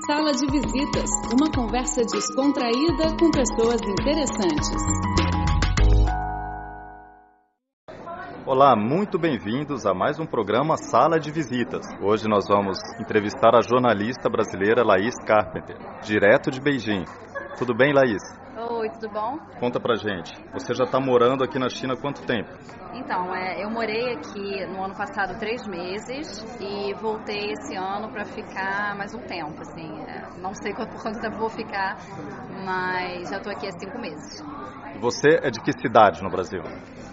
Sala de Visitas, uma conversa descontraída com pessoas interessantes. Olá, muito bem-vindos a mais um programa Sala de Visitas. Hoje nós vamos entrevistar a jornalista brasileira Laís Carpenter, direto de Beijing. Tudo bem, Laís? Oi, tudo bom? Conta pra gente. Você já está morando aqui na China há quanto tempo? Então, é, eu morei aqui no ano passado três meses e voltei esse ano para ficar mais um tempo, assim. É, não sei quanto, por quanto tempo vou ficar, mas já estou aqui há cinco meses. Você é de que cidade no Brasil?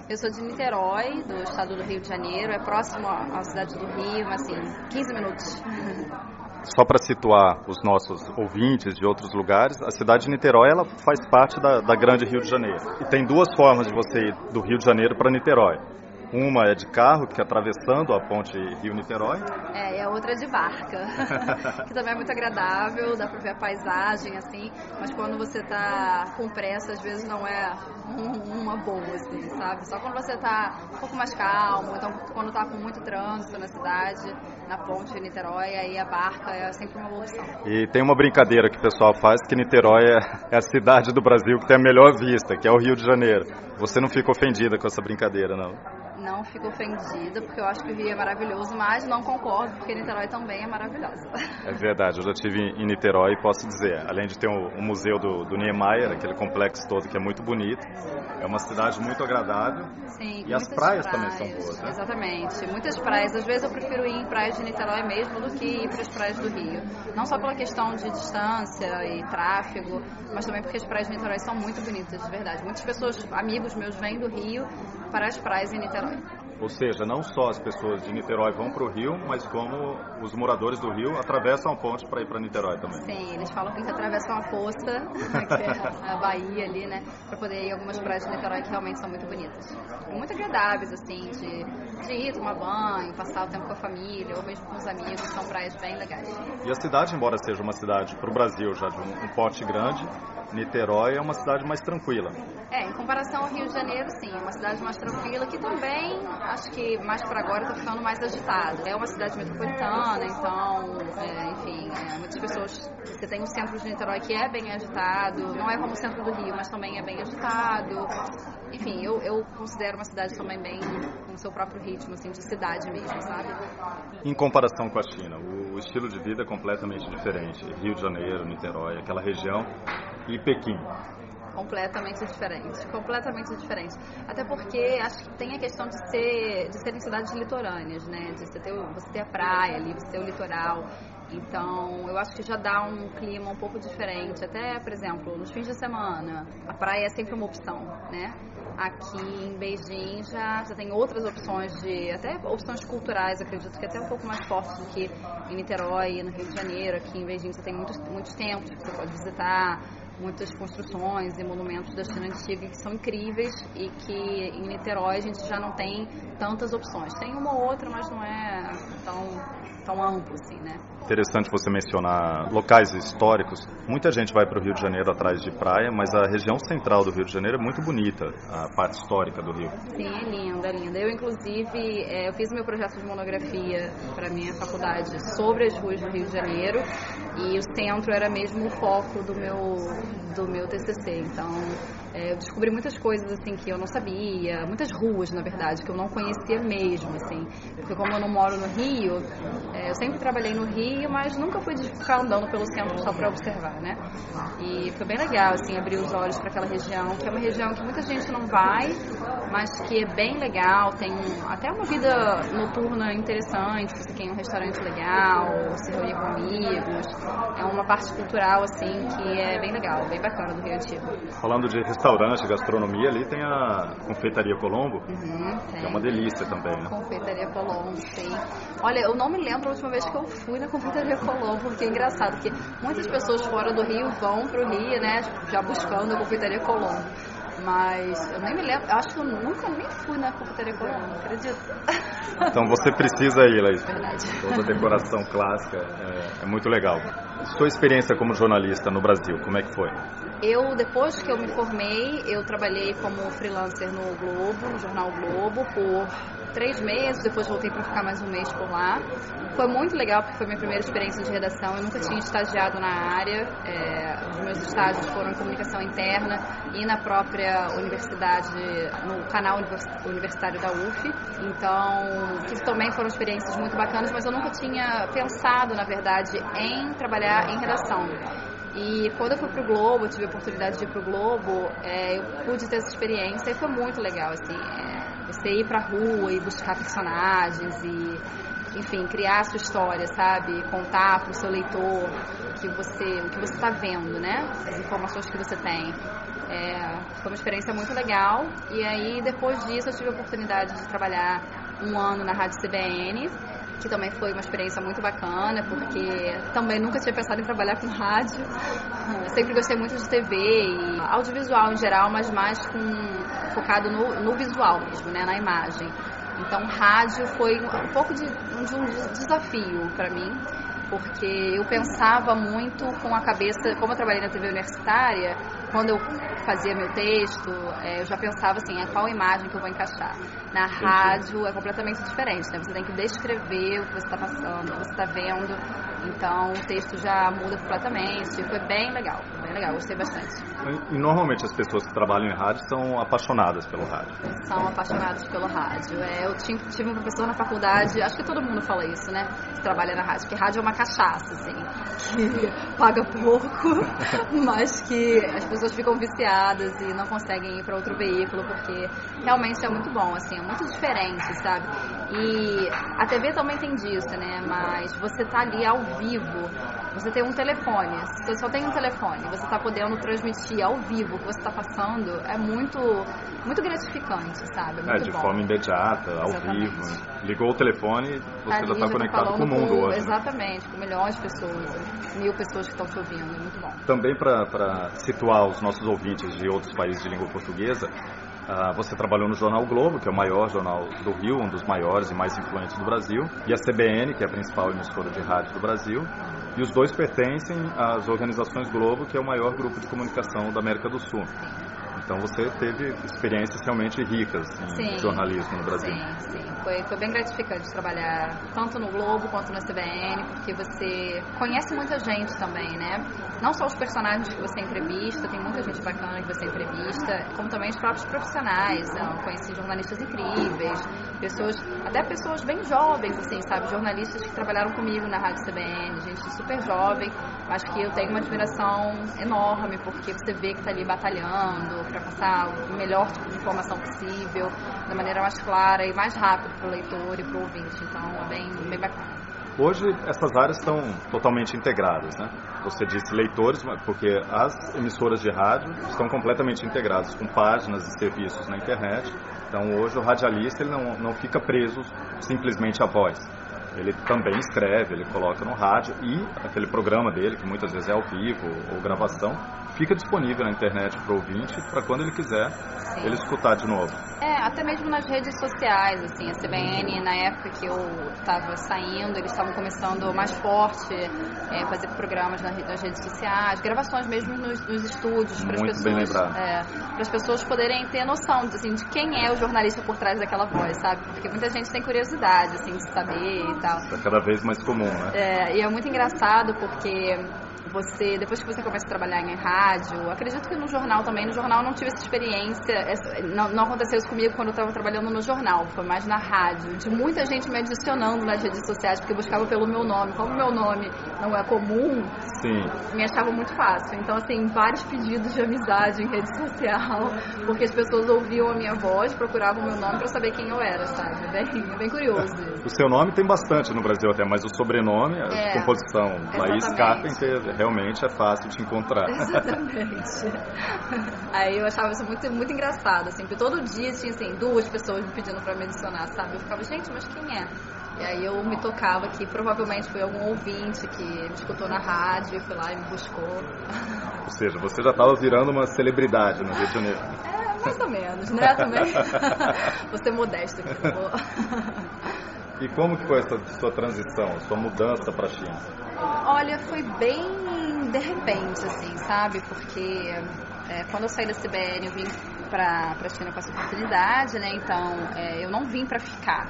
Eu sou de Niterói, do estado do Rio de Janeiro. É próximo à cidade do Rio, assim, 15 minutos. Só para situar os nossos ouvintes de outros lugares, a cidade de Niterói ela faz parte da, da grande Rio de Janeiro. E tem duas formas de você ir do Rio de Janeiro para Niterói. Uma é de carro, que é atravessando a ponte Rio-Niterói. É, e a outra é de barca, que também é muito agradável, dá para ver a paisagem, assim, mas quando você tá com pressa, às vezes não é uma boa, assim, sabe? Só quando você tá um pouco mais calmo, então quando tá com muito trânsito na cidade, na ponte de Niterói, aí a barca é sempre uma boa opção. E tem uma brincadeira que o pessoal faz, que Niterói é, é a cidade do Brasil que tem a melhor vista, que é o Rio de Janeiro. Você não fica ofendida com essa brincadeira, não? não fico ofendida, porque eu acho que o Rio é maravilhoso, mas não concordo, porque Niterói também é maravilhosa. É verdade, eu já estive em Niterói e posso dizer, além de ter o, um, um museu do, do Niemeyer, aquele complexo todo que é muito bonito, é uma cidade muito agradável. Sim, e as praias, praias, também são boas, né? Exatamente, muitas praias. Às vezes eu prefiro ir em praias de Niterói mesmo do que ir para as praias do Rio. Não só pela questão de distância e tráfego, mas também porque as praias de Niterói são muito bonitas, de verdade. Muitas pessoas, amigos meus, vêm do Rio para as praias em Niterói. Ou seja, não só as pessoas de Niterói vão para o Rio, mas como os moradores do Rio atravessam a ponte para ir para Niterói também. Sim, eles falam que eles atravessam a poça, que é a Bahia ali, né, para poder ir algumas praias de Niterói que realmente são muito bonitas. Muito agradáveis, assim, de, de ir tomar banho, passar o tempo com a família, ou mesmo com os amigos, são praias bem legais. E a cidade, embora seja uma cidade para o Brasil já de um, um porte grande, Niterói é uma cidade mais tranquila. É, em comparação ao Rio de Janeiro, sim, é uma cidade mais tranquila que também, acho que mais para agora está ficando mais agitada. É uma cidade metropolitana, então, é, enfim, é, muitas pessoas. Você tem o centro de Niterói que é bem agitado, não é como o centro do Rio, mas também é bem agitado. Enfim, eu, eu considero uma cidade também bem com seu próprio ritmo, assim, de cidade mesmo, sabe? Em comparação com a China, o estilo de vida é completamente diferente. Rio de Janeiro, Niterói, aquela região e Pequim completamente diferente, completamente diferente. Até porque acho que tem a questão de ser de serem cidades litorâneas, né? De você ter, você ter a praia ali, você ter o litoral. Então, eu acho que já dá um clima um pouco diferente. Até, por exemplo, nos fins de semana, a praia é sempre uma opção, né? Aqui em Beijing já, já tem outras opções de, até opções culturais, acredito que até um pouco mais fortes do que em Niterói, no Rio de Janeiro. Aqui em Beijing você tem muitos, muitos templos que você pode visitar, muitas construções e monumentos da China antiga que são incríveis e que em Niterói a gente já não tem tantas opções. Tem uma ou outra, mas não é tão tão amplo assim, né? Interessante você mencionar locais históricos. Muita gente vai para o Rio de Janeiro atrás de praia, mas a região central do Rio de Janeiro é muito bonita, a parte histórica do Rio. Sim, é linda, é linda. Eu, inclusive, é, eu fiz meu projeto de monografia para minha faculdade sobre as ruas do Rio de Janeiro e o centro era mesmo o foco do meu, do meu TCC. Então, é, eu descobri muitas coisas assim que eu não sabia, muitas ruas, na verdade, que eu não conhecia mesmo, assim. Porque como eu não moro no Rio, é, eu sempre trabalhei no Rio, mas nunca fui ficar andando pelo centro só para observar, né? E foi bem legal, assim, abrir os olhos para aquela região, que é uma região que muita gente não vai, mas que é bem legal, tem até uma vida noturna interessante, você tem um restaurante legal, se reunir com amigos, é uma parte cultural, assim, que é bem legal, bem bacana do Rio Antigo. Falando de restaurante, gastronomia, ali tem a Confeitaria Colombo, uhum, que é uma delícia também, né? Confeitaria Colombo, sim. Olha, eu não me lembro a última vez que eu fui na Confeitaria Colombo, porque é engraçado, porque muitas pessoas fora do Rio vão pro Rio, né, já buscando a Confeitaria Colombo. Mas eu nem me lembro, acho que eu nunca nem fui na Confeitaria Colombo, acredito. Então você precisa ir, Laís. Verdade. Toda a decoração clássica é, é muito legal. Sua experiência como jornalista no Brasil, como é que foi? Eu, depois que eu me formei, eu trabalhei como freelancer no Globo, no jornal Globo, por três meses, depois voltei para ficar mais um mês por lá. Foi muito legal porque foi minha primeira experiência de redação. Eu nunca tinha estagiado na área. É, os meus estágios foram em comunicação interna e na própria universidade, no canal universitário da UF. Então, que também foram experiências muito bacanas, mas eu nunca tinha pensado, na verdade, em trabalhar em redação. E quando eu fui pro Globo, tive a oportunidade de ir pro Globo, é, eu pude ter essa experiência e foi muito legal, assim. É, você ir pra rua e buscar personagens e, enfim, criar a sua história, sabe? Contar pro seu leitor que você, o que você tá vendo, né? As informações que você tem. É, foi uma experiência muito legal. E aí, depois disso, eu tive a oportunidade de trabalhar um ano na Rádio CBN que também foi uma experiência muito bacana, porque também nunca tinha pensado em trabalhar com rádio. Sempre gostei muito de TV e audiovisual em geral, mas mais com, focado no, no visual mesmo, né, na imagem. Então, rádio foi um pouco de, de um desafio para mim, porque eu pensava muito com a cabeça, como eu trabalhei na TV universitária, quando eu fazia meu texto, é, eu já pensava assim, é qual imagem que eu vou encaixar. Na rádio é completamente diferente, né? Você tem que descrever o que você está passando, o que você está vendo. Então o texto já muda completamente. Foi bem legal, foi bem legal, gostei bastante. E normalmente as pessoas que trabalham em rádio são apaixonadas pelo rádio. São apaixonadas pelo rádio. É, eu tive um professor na faculdade, acho que todo mundo fala isso, né? Que trabalha na rádio, que rádio é uma cachaça, assim, que paga pouco, mas que as pessoas ficam viciadas e não conseguem ir para outro veículo, porque realmente é muito bom, assim, é muito diferente, sabe? E a TV também tem disso, né? Mas você tá ali ao vivo, você tem um telefone, você só tem um telefone, você tá podendo transmitir ao vivo o que você está passando, é muito, muito gratificante, sabe? É, é, de bom. forma imediata, ao Exatamente. vivo. Ligou o telefone, você Ali já está tá conectado com o mundo com- hoje. né? Exatamente, com milhões de pessoas, mil pessoas que estão te ouvindo, é muito bom. Também para situar os nossos ouvintes de outros países de língua portuguesa, ah, você trabalhou no Jornal Globo, que é o maior jornal do Rio, um dos maiores e mais influentes do Brasil, e a CBN, que é a principal emissora de rádio do Brasil. E os dois pertencem às organizações Globo, que é o maior grupo de comunicação da América do Sul. Então você teve experiências realmente ricas em Sim. jornalismo no Brasil. Sim, sim. Foi, foi bem gratificante trabalhar tanto no Globo quanto na CBN, porque você conhece muita gente também, né? Não só os personagens que você entrevista, tem muita gente bacana que você entrevista, como também os próprios profissionais. Eu conheci jornalistas incríveis, pessoas, até pessoas bem jovens, assim, sabe? Jornalistas que trabalharam comigo na Rádio CBN, gente super jovem, mas que eu tenho uma admiração enorme, porque você vê que está ali batalhando para passar o melhor tipo de informação possível, da maneira mais clara e mais rápida para o leitor e para o ouvinte. Então, é bem, bem bacana. Hoje essas áreas estão totalmente integradas, né? Você disse leitores, porque as emissoras de rádio estão completamente integradas com páginas e serviços na internet. Então hoje o radialista ele não, não fica preso simplesmente à voz. Ele também escreve, ele coloca no rádio e aquele programa dele, que muitas vezes é ao vivo ou gravação, fica disponível na internet para o ouvinte para quando ele quiser Sim. ele escutar de novo. É, até mesmo nas redes sociais, assim, a CBN, na época que eu estava saindo, eles estavam começando mais forte, é, fazer programas nas, nas redes sociais, gravações mesmo nos, nos estúdios, para as pessoas, é, para as pessoas poderem ter noção, assim, de quem é o jornalista por trás daquela voz, sabe? Porque muita gente tem curiosidade, assim, de saber e tal. Está cada vez mais comum, né? É, e é muito engraçado porque você, depois que você começa a trabalhar em rádio, acredito que no jornal também, no jornal eu não tive essa experiência, essa- não, não aconteceu isso comigo quando eu estava trabalhando no jornal, foi mais na rádio, de muita gente me adicionando nas redes sociais, porque buscava pelo meu nome. Como meu nome não é comum, Sim. me achava muito fácil. Então, assim, vários pedidos de amizade em rede social, porque as pessoas ouviam a minha voz, procuravam o meu nome para saber quem eu era, sabe? É bem, é bem curioso isso. O seu nome tem bastante no Brasil até, mas o sobrenome, a É, composição Laís exatamente. Carpenter, realmente é fácil de encontrar. Exatamente. Aí eu achava isso muito, muito engraçado, assim, porque todo dia tinha, assim, duas pessoas me pedindo pra me adicionar, sabe? Eu ficava, gente, mas quem é? E aí eu me tocava que provavelmente foi algum ouvinte que me escutou na rádio e foi lá e me buscou. Ou seja, você já estava virando uma celebridade no Rio de Janeiro. É, mais ou menos, né? Também. Vou ser modesta aqui, vou. E como que foi essa sua transição, sua mudança para a China? Olha, foi bem de repente, assim, sabe? Porque é, quando eu saí da CBN, eu vim para a China com essa oportunidade, né? Então, é, eu não vim para ficar.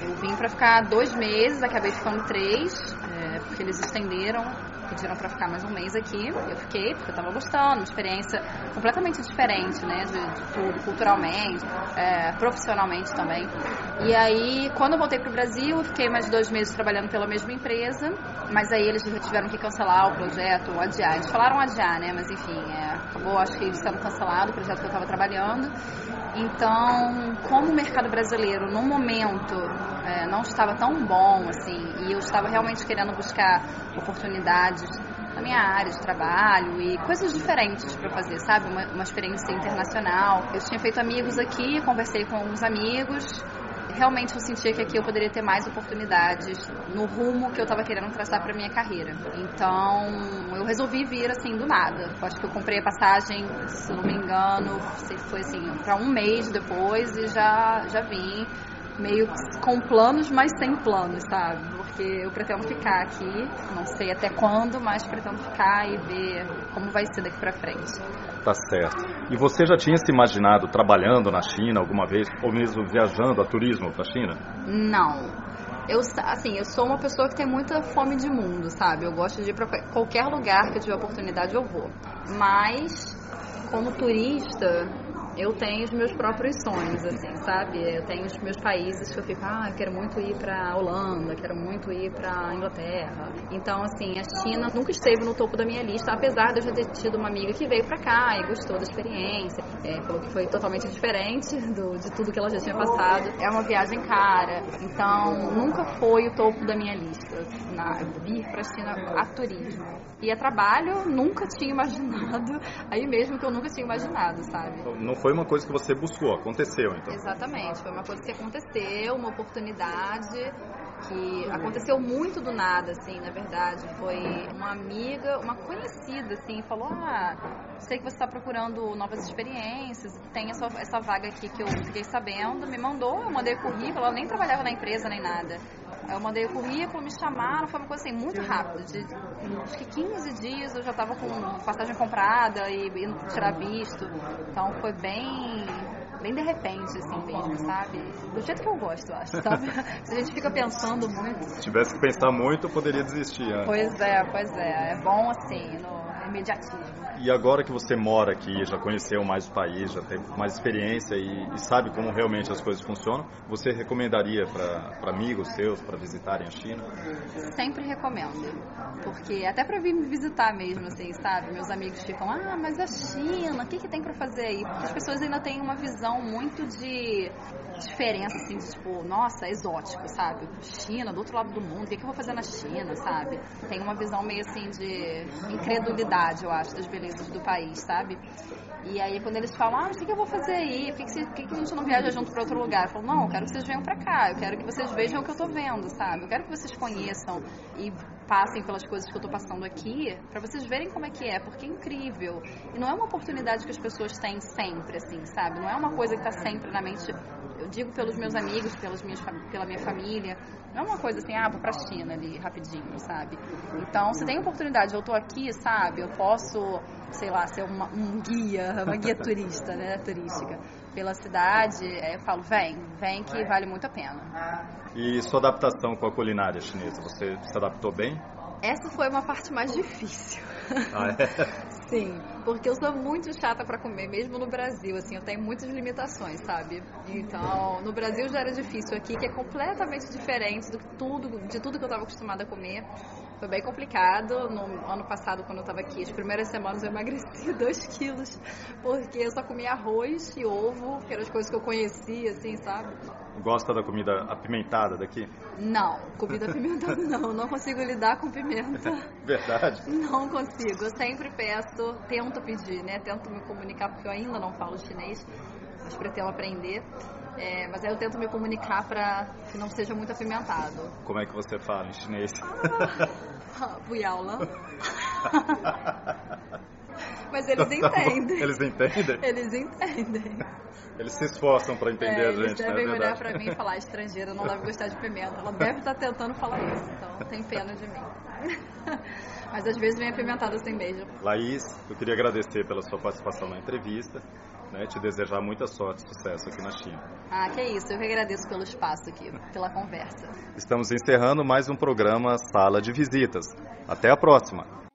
Eu vim para ficar dois meses, acabei ficando três, é, porque eles estenderam pediram para ficar mais um mês aqui. Eu fiquei porque eu estava gostando, uma experiência completamente diferente, né, de, de tudo, culturalmente, é, profissionalmente também. E aí, quando eu voltei para o Brasil, eu fiquei mais dois meses trabalhando pela mesma empresa, mas aí eles tiveram que cancelar o projeto, adiar. Eles falaram adiar, né, mas enfim, é, acabou, acho que sendo cancelado o projeto que eu estava trabalhando. Então, como o mercado brasileiro, no momento, é, não estava tão bom, assim, e eu estava realmente querendo buscar oportunidades na minha área de trabalho e coisas diferentes para fazer, sabe? Uma, uma experiência internacional. Eu tinha feito amigos aqui, conversei com uns amigos realmente eu sentia que aqui eu poderia ter mais oportunidades no rumo que eu estava querendo traçar para minha carreira. Então, eu resolvi vir assim do nada. Eu acho que eu comprei a passagem, se não me engano, foi assim, para um mês depois e já já vim meio com planos, mas sem planos, sabe? Porque eu pretendo ficar aqui, não sei até quando, mas pretendo ficar e ver como vai ser daqui para frente. Tá certo. E você já tinha se imaginado trabalhando na China alguma vez, ou mesmo viajando a turismo para a China? Não. Eu, assim, eu sou uma pessoa que tem muita fome de mundo, sabe? Eu gosto de ir para qualquer lugar que eu tiver oportunidade, eu vou. Mas, como turista, eu tenho os meus próprios sonhos, assim, sabe? Eu tenho os meus países que eu fico, ah, eu quero muito ir para Holanda, quero muito ir para Inglaterra. Então, assim, a China nunca esteve no topo da minha lista, apesar de eu já ter tido uma amiga que veio para cá e gostou da experiência. É, falou que foi totalmente diferente do, de tudo que ela já tinha passado. É uma viagem cara, então nunca foi o topo da minha lista, na, vir para a China a turismo. E a trabalho, nunca tinha imaginado, aí mesmo que eu nunca tinha imaginado, sabe? Não foi uma coisa que você buscou, aconteceu então? Exatamente, foi uma coisa que aconteceu, uma oportunidade que aconteceu muito do nada, assim, na verdade. Foi uma amiga, uma conhecida, assim, falou: Ah, sei que você está procurando novas experiências, tem essa, essa vaga aqui que eu fiquei sabendo, me mandou, eu mandei o currículo, ela nem trabalhava na empresa nem nada. Eu mandei o currículo, me chamaram, foi uma coisa assim muito rápida. De, acho que 15 dias eu já estava com passagem comprada e indo tirar visto. Então foi bem bem de repente, assim mesmo, sabe? Do jeito que eu gosto, acho, sabe? Se a gente fica pensando muito. Se tivesse que pensar muito, eu poderia desistir. Né? Pois é, pois é. É bom assim, no imediatismo. E agora que você mora aqui, já conheceu mais o país, já tem mais experiência e, e sabe como realmente as coisas funcionam, você recomendaria para amigos seus para visitarem a China? Sempre recomendo, porque até para vir me visitar mesmo, assim, sabe? Meus amigos ficam, ah, mas a China, o que, que tem para fazer aí? Porque as pessoas ainda têm uma visão muito de diferença, assim, de tipo, nossa, exótico, sabe? China, do outro lado do mundo, o que, que eu vou fazer na China, sabe? Tem uma visão meio assim de incredulidade, eu acho, das belezas do país, sabe? E aí quando eles falam, ah, o que eu vou fazer aí? Por que, que, que a gente não viaja junto para outro lugar? Eu falo, não, eu quero que vocês venham para cá, eu quero que vocês vejam o que eu tô vendo, sabe? Eu quero que vocês conheçam e passem pelas coisas que eu tô passando aqui, para vocês verem como é que é, porque é incrível. E não é uma oportunidade que as pessoas têm sempre, assim, sabe? Não é uma coisa que tá sempre na mente eu digo pelos meus amigos, pelas minhas, pela minha família. Não é uma coisa assim, ah, vou pra China ali rapidinho, sabe? Então, se tem oportunidade, eu tô aqui, sabe? Eu posso, sei lá, ser uma, um guia, uma guia turista, né? Turística pela cidade. Eu falo, vem, vem que vale muito a pena. E sua adaptação com a culinária chinesa, você se adaptou bem? Essa foi uma parte mais difícil. Ah, é? Sim, porque eu sou muito chata para comer, mesmo no Brasil, assim, eu tenho muitas limitações, sabe? Então, no Brasil já era difícil aqui, que é completamente diferente do tudo, de tudo que eu estava acostumada a comer. Foi bem complicado. No ano passado, quando eu estava aqui, as primeiras semanas eu emagreci 2 quilos, porque eu só comia arroz e ovo, que eram as coisas que eu conhecia, assim, sabe? Gosta da comida apimentada daqui? Não, comida apimentada não. Não consigo lidar com pimenta. Verdade? Não consigo. Eu sempre peço, tento pedir, né? Tento me comunicar, porque eu ainda não falo chinês, mas pretendo aprender. É, mas aí eu tento me comunicar para que não seja muito apimentado. Como é que você fala em chinês? Ah, mas eles entendem. Eles entendem? Eles entendem. Eles se esforçam para entender é, a gente, Eles devem né? olhar para mim e falar, estrangeira, não deve gostar de pimenta. Ela deve estar tá tentando falar isso, então tem pena de mim. Mas às vezes vem apimentada sem beijo. Laís, eu queria agradecer pela sua participação na entrevista. Né, te desejar muita sorte e sucesso aqui na China. Ah, que isso. Eu que agradeço pelo espaço aqui, pela conversa. Estamos encerrando mais um programa Sala de Visitas. Até a próxima!